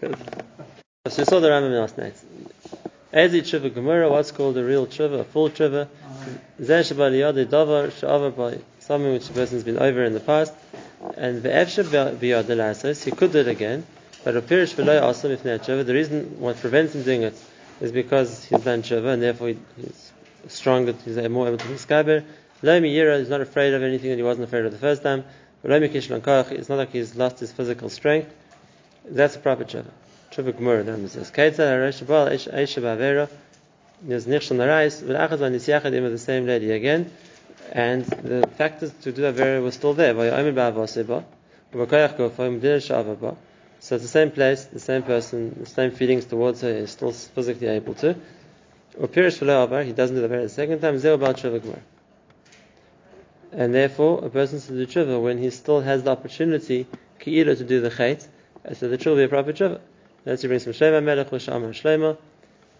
So you saw the Rambam last night. Ezi tshuva gemura, what's called a real tshuva, a full tshuva. Zeh shabaliyadi davar sha'avar by something which the person's been over in the past. And ve'efshe biyad he could do it again. But a pirish v'loy asim if tshuva. The reason what prevents him doing it is because he's done tshuva and therefore he's stronger, he's more able to discover. Lo miyira, he's not afraid of anything that he wasn't afraid of the first time. Lo mikishlan koach, it's not like he's lost his physical strength. That's a proper tshuva. Tshuva Gemara, the Rambam says, Keitza Haresh Baal Eisha Bavera, there's Nichshon Narais, V'achaz Van Nisyachadim with the same lady again, and the factors to do Avera were still there. V'yomer Ba'avoseba, V'koyach Gofo, Medina Shavaba. So it's the same place, the same person, the same feelings towards her, is still physically able to. Or Pirish V'lo he doesn't do the Avera the second time, Zeo Baal Tshuva Gemara. And therefore, a person should do tshuva when he still has the opportunity, ki'ila, to do the chait, so the tshuva will be a proper tshuva. Let's bring some Shlomo Melech L'Shamar Shlomo.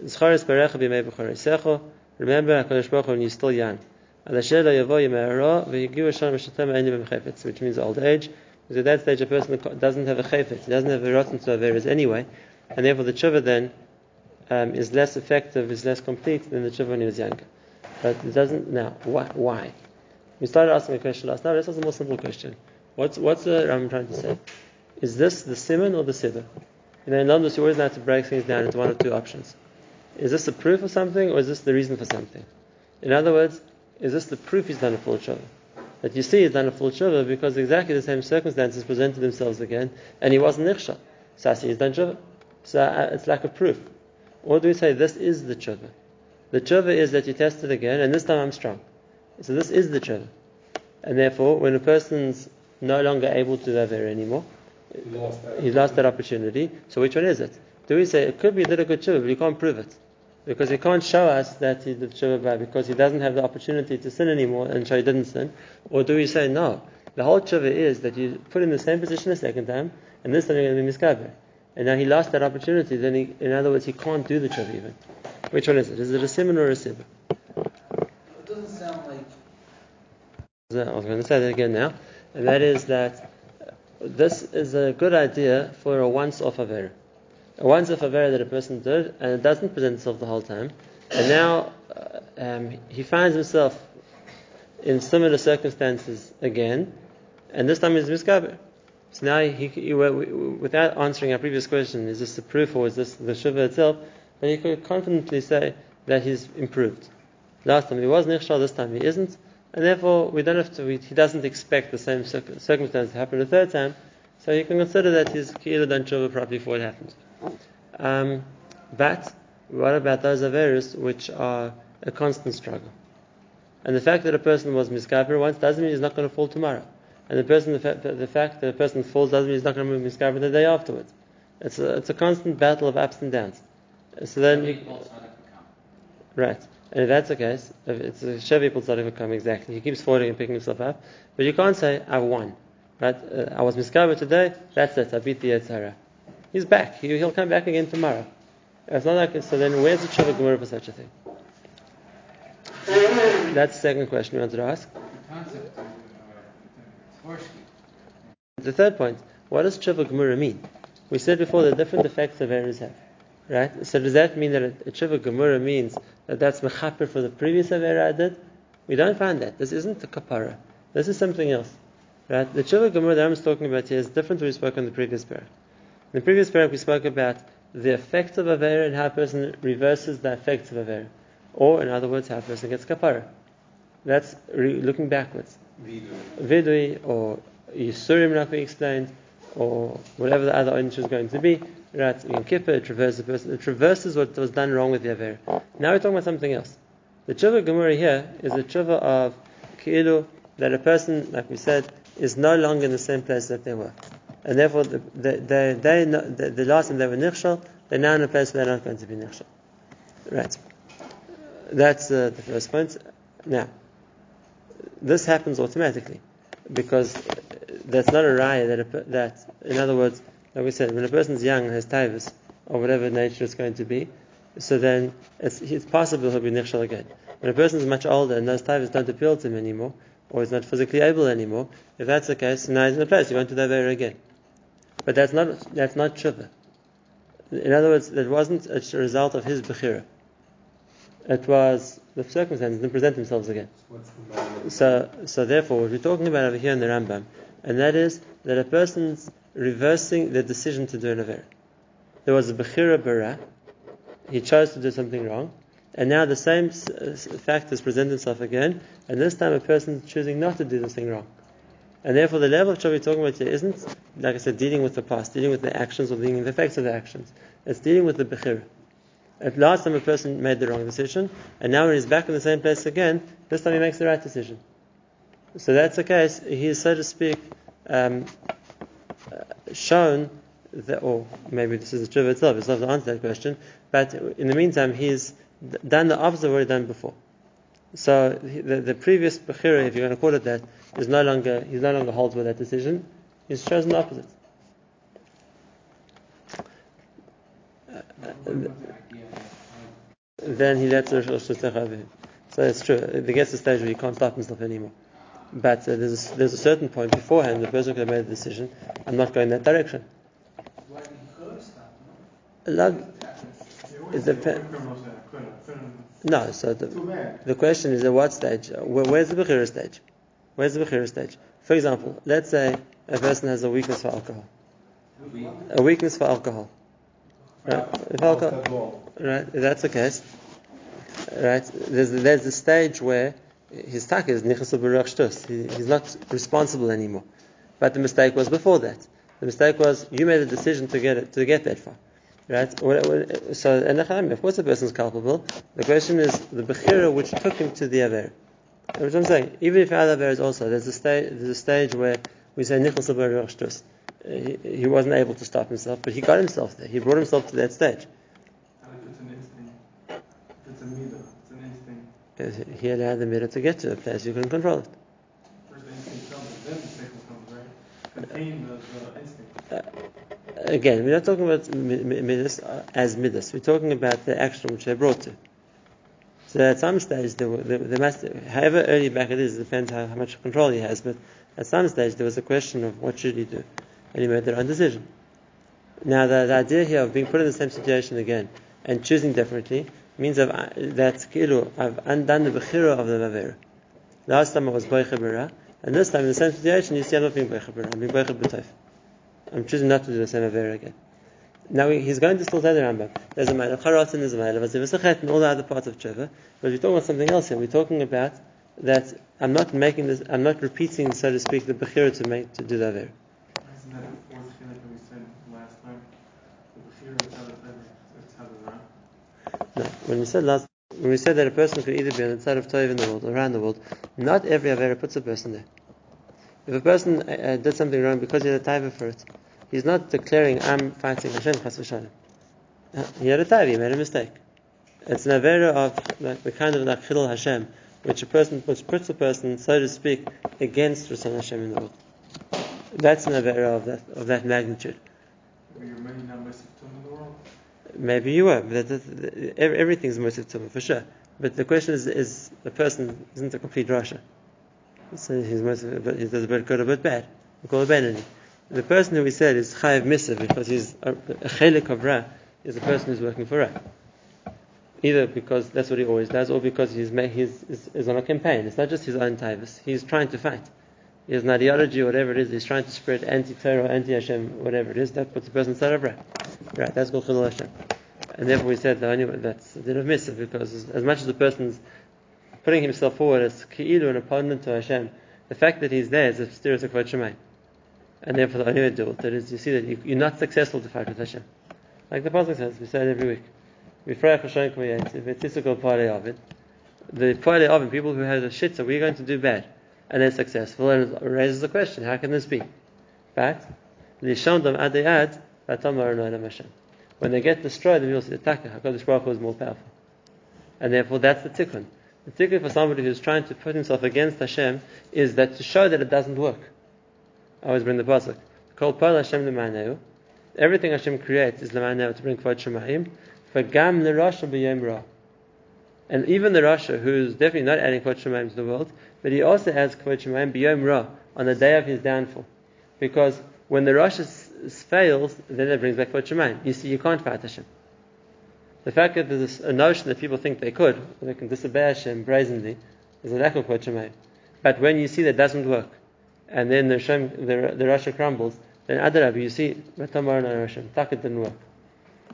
Zcharis Berecha B'Mei B'Choresecho. Remember Hakadosh Baruch when you're still young. Which means old age. Because at that stage a person doesn't have a chayfet, he doesn't have a rotten to Averis anyway, and therefore the tshuva then um, is less effective, is less complete than the tshuva when he was younger. But it doesn't now. Why? We started asking a question last night. Let's ask a more simple question. What's what's the I'm trying to say? Is this the simon or the siddur? You know, in London, you always have to break things down into one of two options. Is this the proof of something, or is this the reason for something? In other words, is this the proof he's done a full tshuva? That you see he's done a full tshuva because exactly the same circumstances presented themselves again, and he wasn't nichshah. So I see he's done tshuva. So uh, it's like a proof. Or do we say this is the tshuva? The tshuva is that you test it again, and this time I'm strong. So this is the tshuva. And therefore, when a person's no longer able to do that anymore, he lost, he lost that opportunity. So which one is it? Do we say it could be did a good tshuva, but you can't prove it because he can't show us that he did tshuva because he doesn't have the opportunity to sin anymore and so he didn't sin? Or do we say no? The whole tshuva is that you put in the same position a second time, and this time you're going to be miskaber. And now he lost that opportunity. Then, he, in other words, he can't do the tshuva even. Which one is it? Is it a simon or a sibba? It doesn't sound like. I was going to say that again now, and that is that this is a good idea for a once-off avera. A once-off avera that a person did, and it doesn't present itself the whole time, and now uh, um, he finds himself in similar circumstances again, and this time he's miskaber. So now, he, he, without answering our previous question, is this the proof or is this the shiva itself? Then he could confidently say that he's improved. Last time he was nichshal, this time he isn't, and therefore we don't have to. We, he doesn't expect the same circumstance to happen a third time, so you can consider that he's kiyah done tshuva properly before it happened. Um, but what about those averis which are a constant struggle? And the fact that a person was miskaber once doesn't mean he's not going to fall tomorrow. And the person, the, fa- the fact that a person falls doesn't mean he's not going to be miskaber the day afterwards. It's a, it's a constant battle of ups and downs. So then, you, right. And if that's the case, if it's a Chevy Pulsadik come exactly, he keeps falling and picking himself up. But you can't say, I've won. Right? Uh, I was miskaber today, that's it, I beat the Yetzirah. He's back. He, will come back again tomorrow. It's not like so. Then where's the tshuva gemara for such a thing? That's the second question you wanted to ask. The third point: What does tshuva gemara mean? We said before the different effects of errors have. Right? So does that mean that a, a tshuva gemara means that that's mechaper for the previous error I did? We don't find that. This isn't the kapara. This is something else. Right? The tshuva gemara that I'm talking about here is different from what we spoke on the previous parak. In the previous parak, we spoke about the effect of Avera and how a person reverses the effects of Avera. Or, in other words, how a person gets kapara. That's re- looking backwards. Vidui, or Yisurim, like we explained, or whatever the other onish is going to be. Right, in Kippur, it traverses the person. It reverses what was done wrong with the Avera. Now we're talking about something else. The tshuva Gemara here is a tshuva of Ki'ilu, that a person, like we said, is no longer in the same place that they were and therefore the, the, the, they, the, the last time they were nichshal, they're now in a place where they're not going to be nichshal. Right. That's uh, the first point. Now, this happens automatically because that's not a raya that, a, that, in other words, like we said, when a person's young and has taivas, or whatever nature it's going to be, so then it's, it's possible he'll be nichshal again. When a person is much older and those taivas don't appeal to him anymore, or he's not physically able anymore, if that's the case, now he's in a place, he won't do that very again. But that's not that's not tshuva. In other words, it wasn't a result of his bechira. It was the circumstances didn't present themselves again. So, so therefore, what we're talking about over here in the Rambam, and that is that a person's reversing the decision to do an aver. There was a bechira bara, he chose to do something wrong, and now the same fact has presented itself again, and this time a person choosing not to do this thing wrong. And therefore, the level of Shav we're talking about here isn't, like I said, dealing with the past, dealing with the actions or dealing with the effects of the actions. It's dealing with the bechira. At last time a person made the wrong decision, and now when he's back in the same place again, this time he makes the right decision. So that's the case. He is, so to speak, um, shown that, or maybe this is the truth itself. It's not to answer that question. But in the meantime, he's done the opposite of what he'd done before. So the, the previous bechira, if you're going to call it that, is no longer he's no longer holds with that decision. He's chosen the opposite. Then he lets the. So it's true. It gets to the stage where he can't stop himself anymore. But uh, there's, a, there's a certain point beforehand the person could have made the decision, I'm not going that direction. Why he could stop, Love, It depen- no, so the, the question is at what stage? Uh, Where, where's the Bechira stage? Where's the Bechira stage? For example, let's say a person has a weakness for alcohol. A weakness for alcohol. Right? If alcohol, right? If that's the case, right? There's there's a stage where his tak is b'ruach shtus. He, he's not responsible anymore. But the mistake was before that. The mistake was you made a decision to get it to get that far, right? So and of course the person's culpable. The question is the bechira which took him to the aver. Which I'm saying, even if other aver is also there's a stage there's a stage where we say shtus. He, he wasn't able to stop himself, but he got himself there. He brought himself to that stage. And if it's an instinct, if it's a midah, it's an instinct. He allowed the mirror to get to the place you couldn't control it. First the instinct comes, then the second comes, right? Contain the, the instinct. Again, we're not talking about mi- mi- midas uh, as midas. We're talking about the action which they brought to. So at some stage, there, were, there, there must, however early back it is, it depends how, how much control he has. But at some stage, there was a question of what should he do, and he made the right decision. Now, the, the idea here of being put in the same situation again and choosing differently means I've, uh, that kilu, I've undone the bechira of the mavera. Last time I was boicha bera, and this time in the same situation, you see I'm not being boichaberah, I'm being boicha b'toif. I'm choosing not to do the same avera again. Now he's going to still say the Rambam. There's a mail of charat and there's a mail of azivasachet and all the other parts of tshuva. But we're talking about something else here. We're talking about that I'm not making this, I'm not repeating, so to speak, the bechira to make to do the avera. Isn't that the fourth chilek that we said last time? The bechira of it's Havara. No, when we said last, when we said that a person could either be on the side of Tov in the world or around the world, not every avera puts a person there. If a person uh, uh, did something wrong because he had a taiva for it, he's not declaring I'm fighting Hashem chas v'shalom. Uh, He had a taiva, he made a mistake. It's an avera of like, the kind of chilul Hashem, which a person, which puts a person, so to speak, against Rasul Hashem in the world. That's an avera of that of that magnitude. In the world? Maybe you were, but everything's Mosif Tumah for sure. But the question is, is the person isn't a complete Rasha. So he's Mosif, but he does a bit good, a bit bad. We call it. The person who we said is Chayav Misa because he's a, a chelik of Ra is a person who's working for Ra. Either because that's what he always does, or because he's, he's is, is on a campaign. It's not just his own taivas. He's trying to fight. Has an ideology whatever it is. He's trying to spread anti-Torah, anti-Hashem, whatever it is. That puts the person inside of. Right, that's called Chilul Hashem. And therefore we said the only that's a din of mitzvah because as, much as the person's putting himself forward as ki'ilu, an opponent to Hashem, the fact that he's there is a steer to Kvod Shemayim. And therefore the only way to do it is you see that you, you're not successful to fight with Hashem. Like the Pasuk says, we say it every week. We V'frei Hashem k'mayetziv, v'tisikol parei ovid. The parei ovid, people who have a shitza, we're going to do bad. And they're successful, and it raises the question, how can this be? Hashem. When they get destroyed, then you'll see the taka, HaKadosh Baruch Hu is more powerful. And therefore that's the tikkun. The tikkun for somebody who's trying to put himself against Hashem is that to show that it doesn't work. I always bring the pasuk. Kol pal Hashem l'maneu. Everything Hashem creates is l'maneu to bring kvod shemayim. V'gam l'rasha b'yom ra. And even the Rasha, who's definitely not adding kvod to the world, but he also adds kvod shemayim b'yom ra on the day of his downfall, because when the Rasha fails, then it brings back Shemaim. You see, you can't fight Hashem. The fact that there's a notion that people think they could, they can disobey Hashem brazenly, is a lack of Shemaim. But when you see that doesn't work, and then the, Shem, the, the Rasha crumbles, then Adarab, you see, Matamar na Hashem, tak it didn't work.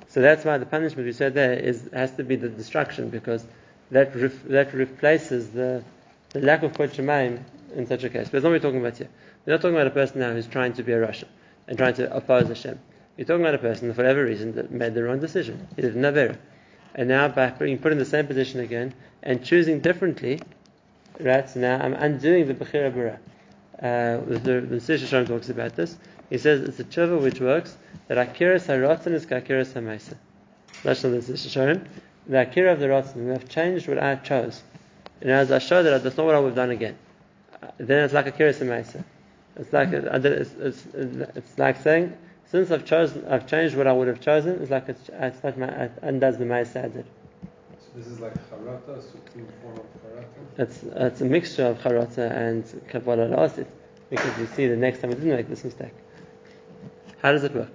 So that's why the punishment we said there is has to be the destruction because that ref, that replaces the the lack of Shemaim in such a case. But that's not what we're talking about here. We're not talking about a person now who's trying to be a Russian and trying to oppose Hashem. You're talking about a person, for whatever reason, that made the wrong decision. He Avera. And now by being put in the same position again and choosing differently, right, so now I'm undoing the Bechira Bara. Uh, the Sisha talks about this. He says it's a tshuva which works that Akiras HaRatzon is Kakiras HaMaisa. Lashon the Sisha Shalom. The Akira of the Ratzon, we have changed what I chose. And as I show that that's not what I would have done again. Then it's like Akiras HaMaisa. It's like it's, it's, it's like saying since I've chosen, I've changed what I would have chosen. It's like it's, it's like my, it undoes the Ma'aseh I did. So this is like charata, supreme form of charata. It's it's a mixture of charata and kabbalah lasit because you see the next time we didn't make this mistake. How does it work?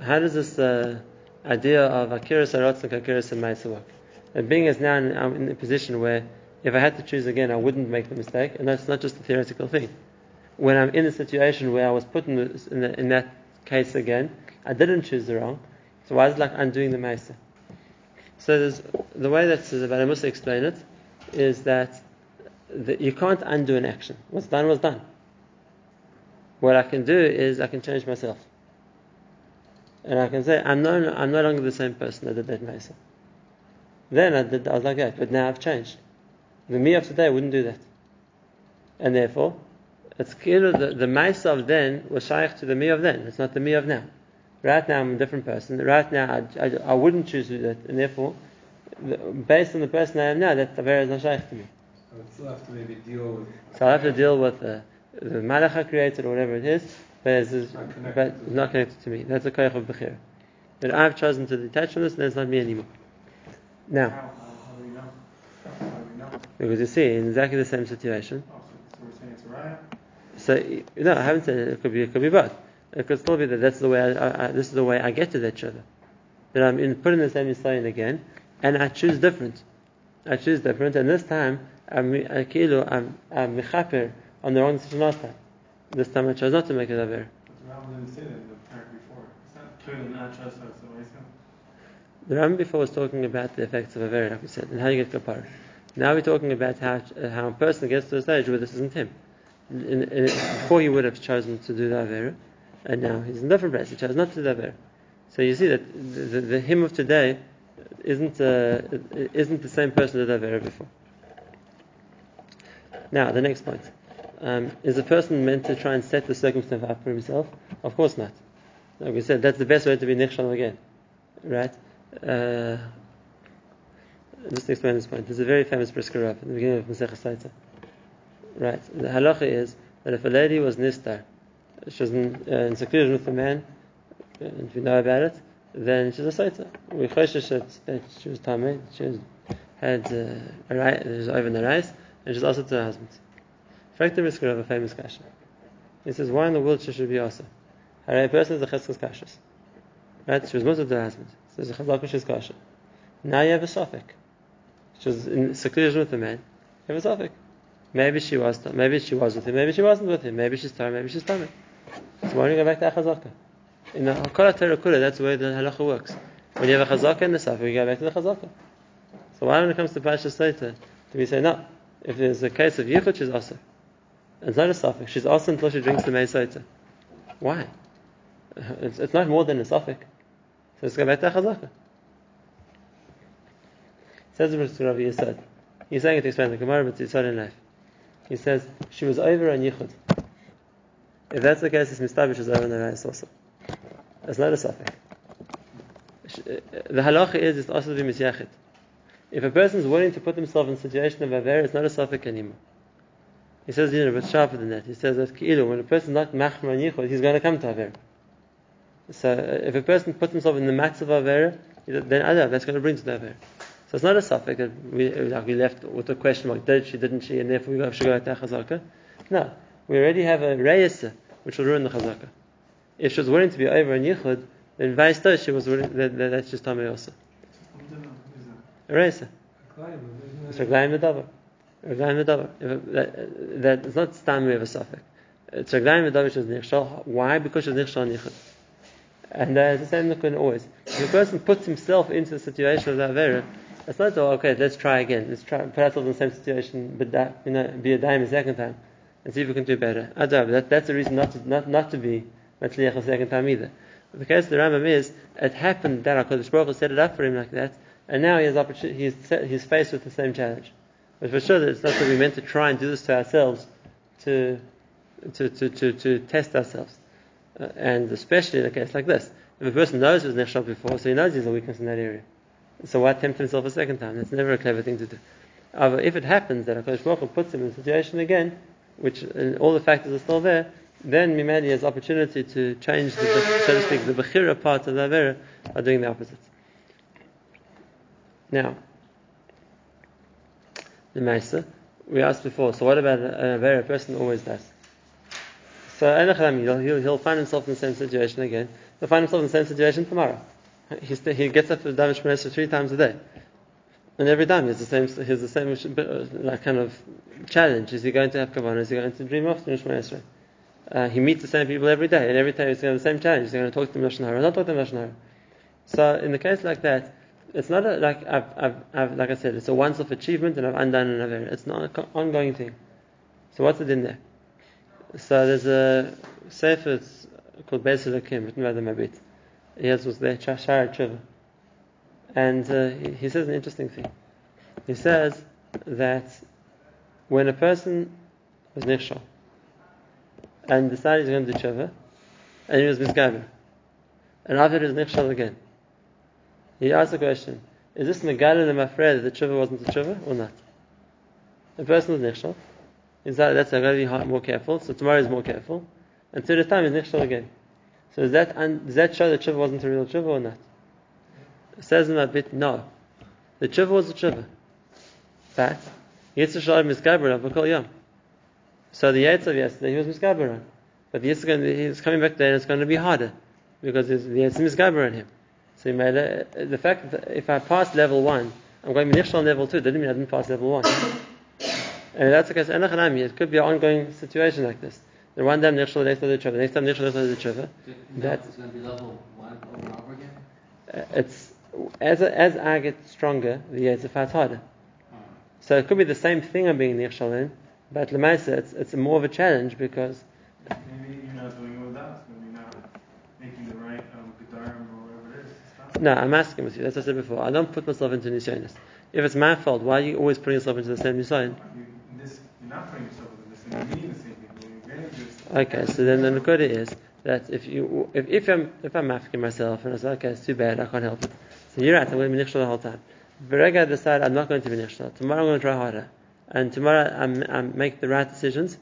How does this uh, idea of saratz and akira semaisa work? And being as now in, I'm in a position where if I had to choose again, I wouldn't make the mistake, and that's not just a theoretical thing. When I'm in a situation where I was put in, the, in, the, in that case again, I didn't choose the wrong. So why is it like undoing the ma'aseh? So the way that Baalei Mussar explain it is that the, you can't undo an action. What's done was done. What I can do is I can change myself. And I can say, I'm no, I'm no longer the same person that did that ma'aseh. Then I, did, I was like that, but now I've changed. The me of today wouldn't do that. And therefore, it's clear the, the ma'aseh of then was shaykh to the me of then. It's not the me of now. Right now I'm a different person. Right now I, I, I wouldn't choose to do that. And therefore, the, based on the person I am now, that Tavera is not shaykh to me. I would still have to maybe deal with. So I have to deal with uh, the, the malach I created or whatever it is, but it's, it's Not connected but it's not connected to me. That's a koyach of bechira. But I've chosen to detach from this, and it's not me anymore. Now, How, how, how do we know? How do we know? because you see, in exactly the same situation, Oh, so, so we're saying it's a riot? so no, I haven't said it. It could be, it could be both. It could still be that that's the way. I, I, I, this is the way I get to that shiva. That I'm in, put in the same Yisrael again, and I choose different. I choose different, and this time I'm I'm I'm mechaper on the wrong decision last time. This time I chose not to make it aver. The Rambam didn't say that in the parak before. It's not clearly not just us, so I said. The Rambam before was talking about the effects of aver, like we said, and how you get kapara. Now we're talking about how how a person gets to a stage where this isn't him. In, in, before he would have chosen to do the aver, and now he's in a different place. He chose not to do the aver. So you see that the, the, the him of today isn't uh, isn't the same person that did aver before. Now the next point. Um, is a person meant to try and set the circumstance up for himself? Of course not. Like we said, that's the best way to be nichshal again, right? Uh, just to explain this point, there's a very famous brisker in the beginning of Masech Saita. Right, the halacha is that if a lady was nistar, she was in, uh, in seclusion with a man, and we know about it, then she's a saita. We choshesh that, she was tamei, she had uh, a right, she was over the rice, and she's also to her husband. Frank the brisker of a famous kasha. He says, why in the world she should be also? A person is a cheskes kashas. Right? She was most of her husband. So there's a she's kasha. Now you have a suffix. She was in seclusion with the man. You have a suffix. Maybe she was, maybe she was with him, maybe she wasn't with him, maybe she's tired, maybe she's tired. So why don't you go back to a chazaka? In the Hakara Terakura, that's the way the halacha works. When you have a chazaka and the suffix, you go back to the chazaka. So why when it comes to Pasha Saita, do we say no? If there's a case of yichud, she's also. It's not a suffix. She's also until she drinks the Mei Saita. Why? It's, it's not more than a suffix. So back to Chazaka. Says the Rav Yisad. He's saying it to explain the Gemara, but it's in life. He says she was over on Yichud. If that's the case, it's Mistabish is over on the Rayas also. It's not a suffix. Uh, the halacha is it's also to be misyachid. If a person is willing to put himself in a situation of aver, it's not a suffix anymore. He says, you know, but sharper than that. He says that ki'ilu, when a person is not machmer on yichud, he's going to come to aver. So uh, if a person puts himself in the mats of aver, then other that's going to bring to the aver. So it's not a suffix that we like we left with a question mark, did she, didn't she, and therefore we should go at chazaka. No, we already have a reyesa which will ruin the chazaka. If she was willing to be over in Yichud, then Vaista she was willing, that, that, that's just Tamei also. Eresa. It's Raglayim Medavar. That, that, not Stam of a suffix. It's Raglayim Medavar she was. Why? Because she was Nichshal And uh, it's the same look always. If a person puts himself into the situation of that Vera, it's not, oh, okay, let's try again. Let's try, put ourselves in the same situation, but that, you know, be a dime a second time, and see if we can do better. Adab, that, that's a reason not to, not, not to be Matzliach a second time either. The case of the Rambam is, it happened that HaKadosh Baruch Hu set it up for him like that, and now he has opportunity, he's, set, he's faced with the same challenge. But for sure, it's not that we meant to try and do this to ourselves, to, to, to, to, to test ourselves. Uh, and especially in a case like this. If a person knows he was nechshal before, so he knows there's a weakness in that area. So why tempt himself a second time? That's never a clever thing to do. However, if it happens that HaKadosh Baruch Hu puts him in a situation again, which all the factors are still there, then Mimeli has opportunity to change, the, so to speak, the Bechira part of the Avera by doing the opposite. Now, the Mesa, we asked before, so what about a very person always does? So he'll, he'll, he'll find himself in the same situation again. He'll find himself in the same situation tomorrow. He, he gets up for Damish Shmoneh Esrei three times a day. And every time he's the same, he's the same uh, like kind of challenge. Is he going to have kavanah? Is he going to dream of Damish Shmoneh Esrei? Uh, he meets the same people every day, and every time he's going to have the same challenge. He's going to talk to them Lashon Hara, not talk to them Lashon. So in the case like that, it's not a, like I've, I've, I've, like I said, it's a once-off achievement, and I've undone another. It's not an ongoing thing. So what's it in there? So there's a sefer it's called Beis Elokim, written by the Mabit. He has was there Shara Tshuva, and uh, he, he says an interesting thing. He says that when a person was nichshal and decided he's going to do tshuva, and he was misgaber, and after he was nichshal again, he asked the question: Is this megalim and mafred that the tshuva wasn't a tshuva or not? The person was nichshal. He decided that's I'm going to be more careful. So tomorrow is more careful, and the time he's nichshal again. So does that un- does that show that tshuva wasn't a real tshuva or not? It says in that bit, no. The tshuva was a tshuva. But Yitzhak misgaber on Bakol Yom. So the Yitzhak of yesterday he was misgaber but the he's coming back there and it's going to be harder because the Yitzhak misgaber on him. So he made a, the fact that if I pass level one, I'm going to be on level two. Doesn't mean I didn't pass level one. And that's the case. Enochanami. It could be an ongoing situation like this. The one time nichshal, the next time the next time nichshal, the next time. That's- it's going to be level one over and over again. Uh, it's as as I get stronger, the Yetzer fight's harder. So it could be the same thing I'm being nichshal in, but lemaisa it's it's more of a challenge because Maybe you're not doing it with us. Maybe you're not making the right um, gedarim or whatever it is. Stop. No, I'm asking with you. That's what I said before. I don't put myself into nisyonis. If it's my fault, why are you always putting yourself into the same nisyon? You, this, you're not putting yourself in this, and you're meaning the same thing. You're getting this. Okay, so then the nakuda is that if you if, if I'm if I'm asking myself and I say okay it's too bad I can't help it. So you're right. I'm going to be nichshal the whole time. Verega I decide I'm not going to be nichshal. Tomorrow I'm going to try harder, and tomorrow I'm, I make the right decisions.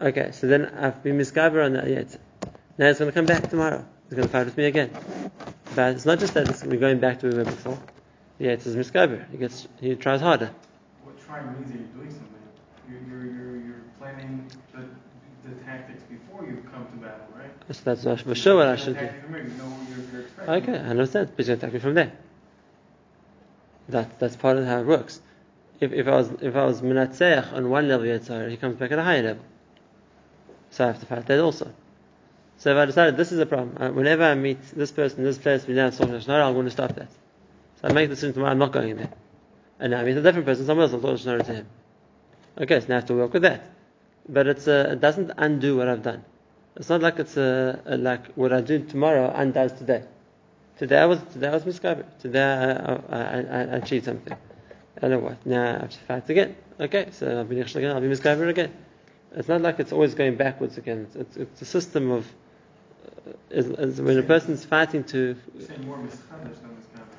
Okay, so then I've been misguided on that yet. Now it's going to come back tomorrow. It's going to fight with me again. It's not just that it's, we're going back to where we were before. Yeah, it's misguided. He gets he tries harder. What trying means that you're doing something. You're, you're, you're, you're planning the, the tactics before you come to battle, right? So that's not for sure what I should do. tactics from there, You know what you're, you're. Okay, I understand. But he's going to attack me from there. That that's part of how it works. If, if I was if I was menatzeach on one level Yetzirah, he comes back at a higher level. So I have to fight that also. So if I decided this is a problem, uh, whenever I meet this person, this place, we now Lashon Hara, I'm going to stop that. So I make the decision tomorrow, I'm not going there. And now I meet a different person, someone else, I'll Lashon Hara to him. Okay, so now I have to work with that. But it's uh, it doesn't undo what I've done. It's not like it's a, a like what I do tomorrow undoes today. Today I was today I was misguided. Today I, I, I, I achieved something. I know what. Now I have to fight again. Okay, so I'll be again. I'll be misguided again. It's not like it's always going backwards again. It's, it's, it's a system of uh, is, is when a person is fighting to You're saying more mischadesh than mischadesh,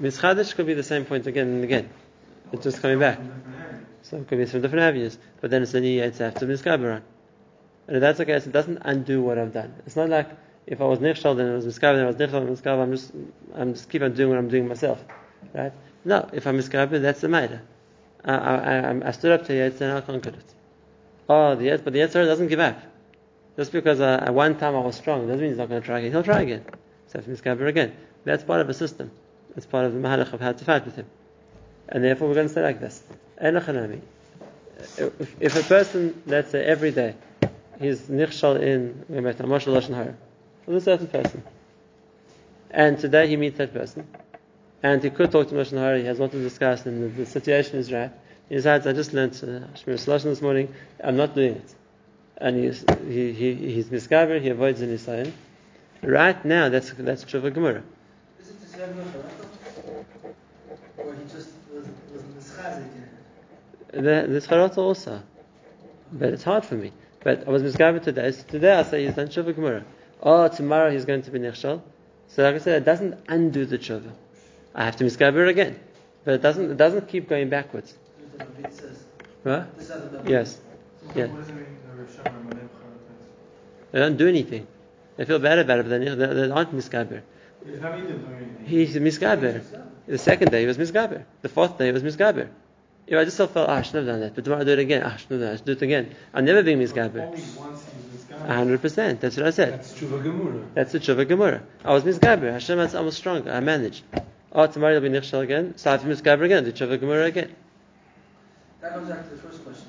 no? mischadesh could be the same point again and again. Oh, it's just coming back. From different areas. So it could be from different avenues. But then it's a to have to misgaber on. And if that's the case, it doesn't undo what I've done. It's not like if I was nichshal, then I was misgaber, then I was and misgaber, I'm just, I'm just keep on doing what I'm doing myself. Right? No, if I'm misgaber, that's the matter. I, I, I, I stood up to Yetzer and I conquered it. Oh, the Yetzer, but the Yetzer doesn't give up. Just because uh, at one time I was strong doesn't mean he's not going to try again. He'll try again. So if he's again, that's part of a system. That's part of the mahalach of how to fight with him. And therefore we're going to say like this. If, if a person, let's say every day, he's nichshal in Moshe Lashon with a certain person, and today he meets that person, and he could talk to Moshe Hara, he has what to discuss, and the, the situation is right. He decides, I just learned uh, Shmir Lashon this morning, I'm not doing it. And he's, he, he, he's misgaber, he avoids the nisayin. Right now, that's that's Tshuva Gemara. Is it the same with Barato? Or he just was, was mischazik? The, the also. But it's hard for me. But I was misguided today. So today I say he's done Tshuva Gemara. Oh, tomorrow he's going to be Nechshal. So like I said, it doesn't undo the Tshuva. I have to misguide again. But it doesn't, it doesn't keep going backwards. The David says. Right? This is how Yes. So Yeah. what does it mean, the Rishon Amanev Charatas? They don't do anything. They feel bad about it, but they, they, they aren't misgaber. He's not even doing anything. He's misgaber. The second day he was misgaber. The fourth day he was misgaber. You know, I just felt, ah, I shouldn't have done that. But tomorrow I'll do it again. Ah, I should have done that. I should do it again. I'm never being misgaber. Only once he's this hundred percent. That's what I said. That's Tshuva Gemura. That's the Tshuva Gemara. I was misgaber. Hashem, I was stronger. I managed. Oh, tomorrow you'll be nichshel again. So I have to misgaber again. Do Tshuva Gemara again. That comes back to the first question.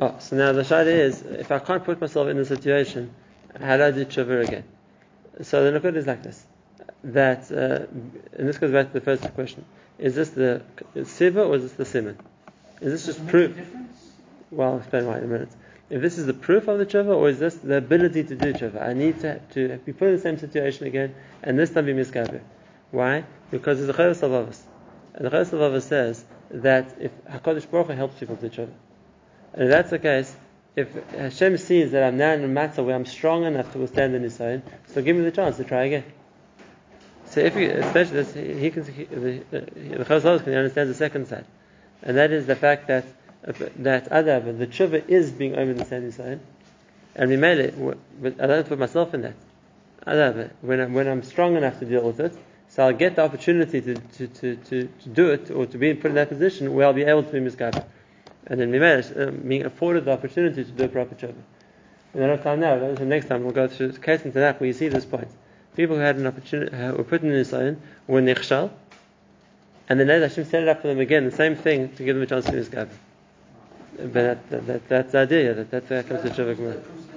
Oh, so now the shayla is, if I can't put myself in the situation, how do I do Tshuva again? So the nukud is like this. That, uh, and this goes back to the first question. Is this the siva or is this the simon? Is this just proof? Well, I'll explain why in a minute. If this is the proof of the tshuva, or is this the ability to do tshuva? I need to, to be put in the same situation again, and this time be misgaber. Why? Because there's a chayyus avavas. And the avavas says that if HaKadosh Baruch Hu helps people to tshuva, and if that's the case, if Hashem sees that I'm now in a matter where I'm strong enough to withstand the nisayon, so give me the chance to try again. So if you, especially this, he can, he, the, uh, the Chayyus can understand the second side, and that is the fact that that adab, the tshuva is being over the same nisayon, and we made it. But I don't put myself in that. Adab, when I'm, when I'm strong enough to deal with it, so I'll get the opportunity to, to, to, to, to do it or to be put in that position where I'll be able to be misguided. And then we made it, uh, being afforded the opportunity to do a proper tshuva. We don't have time now. but So next time we'll go through case into that where you see this point. People who had an opportunity, who were put in the nisayon, were nichshal, and then Hashem set it up for them again, the same thing to give them a chance to misguided. But that, that, that, that's the idea. That, that, that comes to tshuva Gemara. That proves